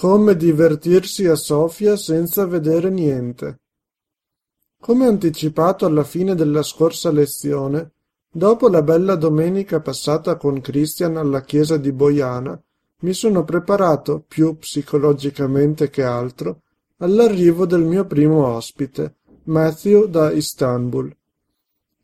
Come divertirsi a Sofia senza vedere niente. Come anticipato alla fine della scorsa lezione, dopo la bella domenica passata con Christian alla chiesa di Boiana, mi sono preparato, più psicologicamente che altro, all'arrivo del mio primo ospite, Matthew da Istanbul.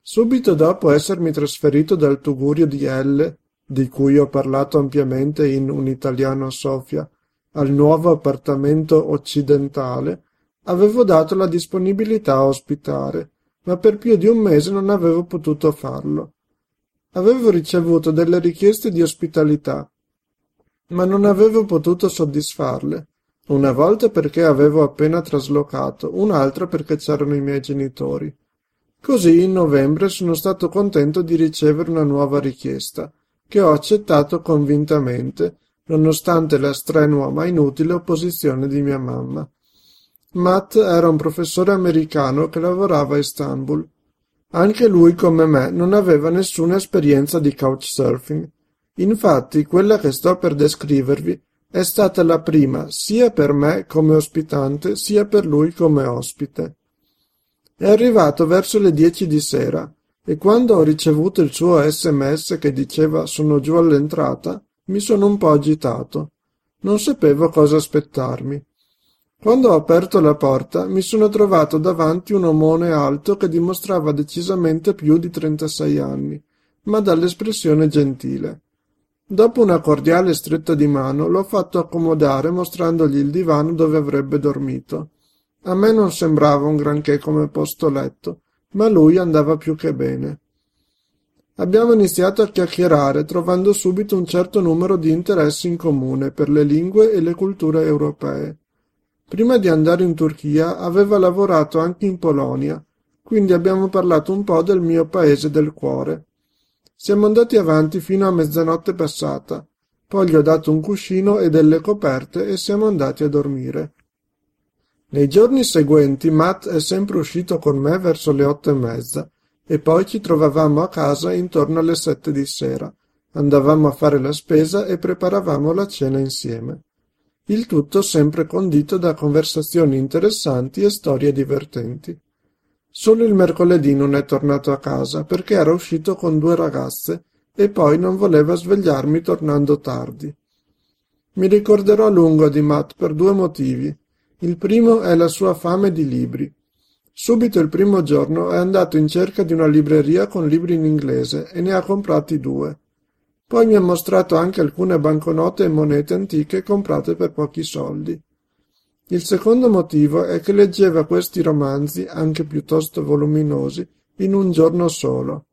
Subito dopo essermi trasferito dal Tugurio di L, di cui ho parlato ampiamente in un italiano a Sofia, al nuovo appartamento occidentale, avevo dato la disponibilità a ospitare, ma per più di un mese non avevo potuto farlo. Avevo ricevuto delle richieste di ospitalità, ma non avevo potuto soddisfarle. Una volta perché avevo appena traslocato, un'altra perché c'erano i miei genitori. Così in novembre sono stato contento di ricevere una nuova richiesta, che ho accettato convintamente, nonostante la strenua ma inutile opposizione di mia mamma. Matt era un professore americano che lavorava a Istanbul. Anche lui, come me, non aveva nessuna esperienza di couchsurfing. Infatti, quella che sto per descrivervi è stata la prima sia per me come ospitante, sia per lui come ospite. È arrivato verso le dieci di sera e quando ho ricevuto il suo sms che diceva sono giù all'entrata, mi sono un po' agitato. Non sapevo cosa aspettarmi. Quando ho aperto la porta mi sono trovato davanti un omone alto che dimostrava decisamente più di trentasei anni, ma dall'espressione gentile. Dopo una cordiale stretta di mano l'ho fatto accomodare mostrandogli il divano dove avrebbe dormito. A me non sembrava un granché come posto letto, ma lui andava più che bene. Abbiamo iniziato a chiacchierare, trovando subito un certo numero di interessi in comune per le lingue e le culture europee. Prima di andare in Turchia aveva lavorato anche in Polonia, quindi abbiamo parlato un po' del mio paese del cuore. Siamo andati avanti fino a mezzanotte passata, poi gli ho dato un cuscino e delle coperte e siamo andati a dormire. Nei giorni seguenti Matt è sempre uscito con me verso le otto e mezza e poi ci trovavamo a casa intorno alle sette di sera. Andavamo a fare la spesa e preparavamo la cena insieme. Il tutto sempre condito da conversazioni interessanti e storie divertenti. Solo il mercoledì non è tornato a casa perché era uscito con due ragazze e poi non voleva svegliarmi tornando tardi. Mi ricorderò a lungo di Matt per due motivi. Il primo è la sua fame di libri. Subito il primo giorno è andato in cerca di una libreria con libri in inglese e ne ha comprati due. Poi mi ha mostrato anche alcune banconote e monete antiche comprate per pochi soldi. Il secondo motivo è che leggeva questi romanzi, anche piuttosto voluminosi, in un giorno solo.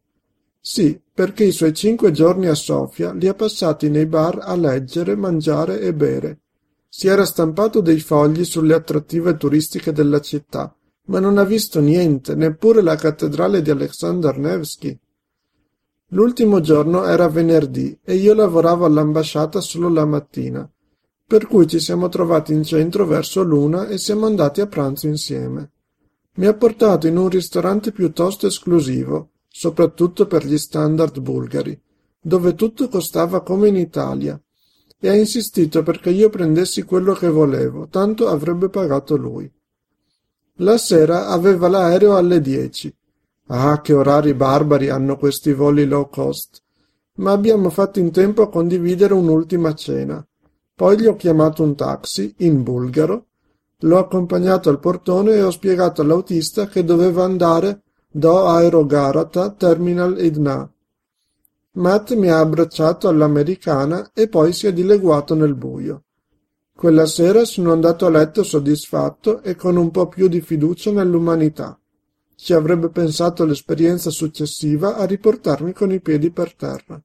Sì, perché i suoi cinque giorni a Sofia li ha passati nei bar a leggere, mangiare e bere. Si era stampato dei fogli sulle attrattive turistiche della città ma non ha visto niente, neppure la cattedrale di Alexander Nevsky. L'ultimo giorno era venerdì e io lavoravo all'ambasciata solo la mattina, per cui ci siamo trovati in centro verso l'una e siamo andati a pranzo insieme. Mi ha portato in un ristorante piuttosto esclusivo, soprattutto per gli standard bulgari, dove tutto costava come in Italia, e ha insistito perché io prendessi quello che volevo, tanto avrebbe pagato lui. La sera aveva l'aereo alle dieci. Ah, che orari barbari hanno questi voli low cost. Ma abbiamo fatto in tempo a condividere un'ultima cena. Poi gli ho chiamato un taxi, in bulgaro, l'ho accompagnato al portone e ho spiegato all'autista che doveva andare do Aerogarata Terminal Idna. Matt mi ha abbracciato all'americana e poi si è dileguato nel buio. Quella sera sono andato a letto soddisfatto e con un po' più di fiducia nell'umanità. Chi avrebbe pensato all'esperienza successiva a riportarmi con i piedi per terra.